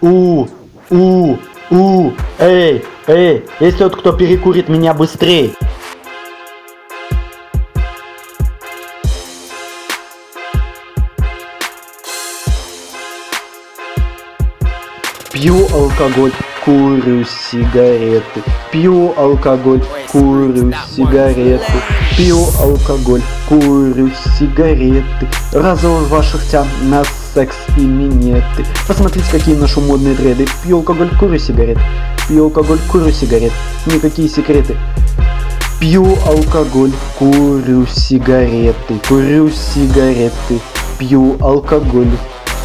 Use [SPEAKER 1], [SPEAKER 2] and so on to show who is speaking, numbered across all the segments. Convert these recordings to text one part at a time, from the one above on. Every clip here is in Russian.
[SPEAKER 1] У, у, у, эй, эй, есть тот, кто перекурит меня быстрее. Пью алкоголь, курю сигареты. Пью алкоголь, курю сигареты. Пью алкоголь, курю сигареты. Разор ваших тян на секс и минеты. Посмотрите, какие наши модные дреды. Пью алкоголь, курю сигарет. Пью алкоголь, курю сигарет. Никакие секреты. Пью алкоголь, курю сигареты, курю сигареты, пью алкоголь,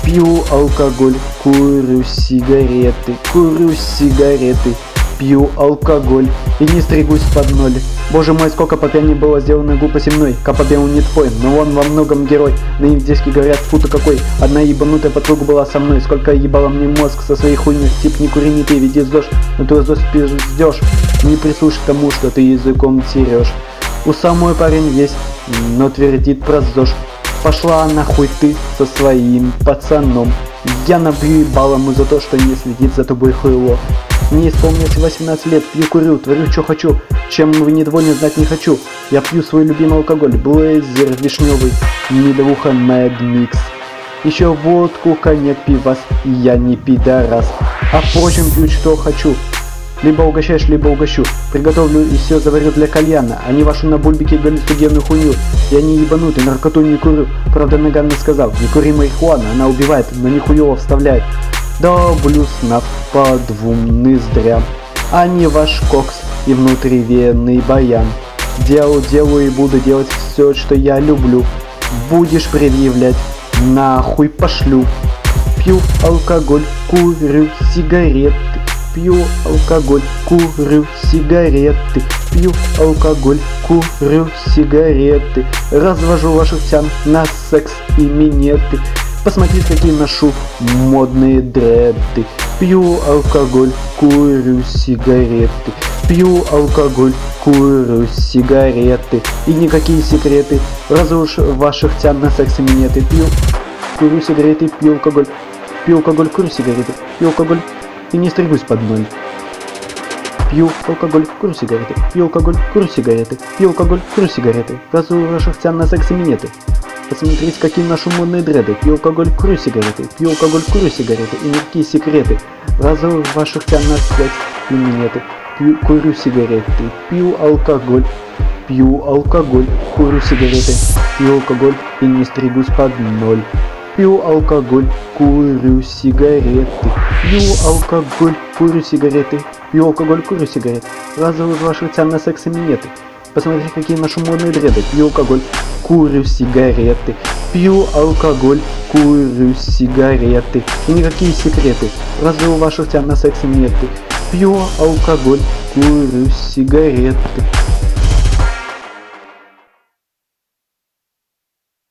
[SPEAKER 1] Пью алкоголь, курю сигареты, курю сигареты, пью алкоголь и не стригусь под ноль. Боже мой, сколько по пьяни было сделано глупости мной, он не твой, но он во многом герой. На индийский говорят, фута какой, одна ебанутая подруга была со мной, сколько ебала мне мозг со своей хуйней, тип не кури, не пей, веди ЗОЖ, но ты ЗОЖ пиздешь, не прислушай тому, что ты языком терешь. У самой парень есть, но твердит про ЗОЖ. Пошла нахуй ты со своим пацаном. Я набью ебал ему за то, что не следит за тобой хуйло. Мне исполнилось 18 лет, пью курю, творю что хочу. Чем вы недовольны, знать не хочу. Я пью свой любимый алкоголь, блейзер вишневый, медовуха Mad Mix. Еще водку, коньяк, пивас, я не пидорас. А впрочем, пью что хочу. Либо угощаешь, либо угощу. Приготовлю и все заварю для кальяна, а не вашу на бульбике галлюциногенную хуйню. Я не ебанутый, наркоту не курю. Правда, Наган не сказал, не кури марихуана, она убивает, но не хуево вставляет. Давлю снап по двум ноздрям, а не ваш кокс и внутривенный баян. Делал, делаю и буду делать все, что я люблю. Будешь предъявлять, нахуй пошлю. Пью алкоголь, курю сигареты, Пью алкоголь, курю сигареты. Пью алкоголь, курю сигареты. Развожу ваших тян на секс и минеты. Посмотрите, какие ношу модные дреды. Пью алкоголь, курю сигареты. Пью алкоголь, курю сигареты. И никакие секреты. Разрушу ваших тян на секс и минеты. Пью, курю сигареты, пью алкоголь. Пью алкоголь, курю сигареты. Пью алкоголь, и не стригусь под ноль. Пью алкоголь, курю сигареты, пью алкоголь, курю сигареты, пью алкоголь, курю сигареты, газую шахтян на сексе минеты. Посмотрите, какие наши модные дреды. Пью алкоголь, курю сигареты, пью алкоголь, курю сигареты, и никакие секреты. Разую ваших тян на секс и минеты. Пью, курю сигареты, пью алкоголь, пью алкоголь, курю сигареты, пью алкоголь и не стригусь под ноль. Пью алкоголь, курю сигареты. Пью алкоголь, курю сигареты. Пью алкоголь, курю сигареты. Разовый ваших цен на секс и минеты. Посмотрите, какие наши модные дреды. Пью алкоголь, курю сигареты. Пью алкоголь, курю сигареты. И никакие секреты. Разве у ваших тян на секс и минеты? Пью алкоголь, курю сигареты.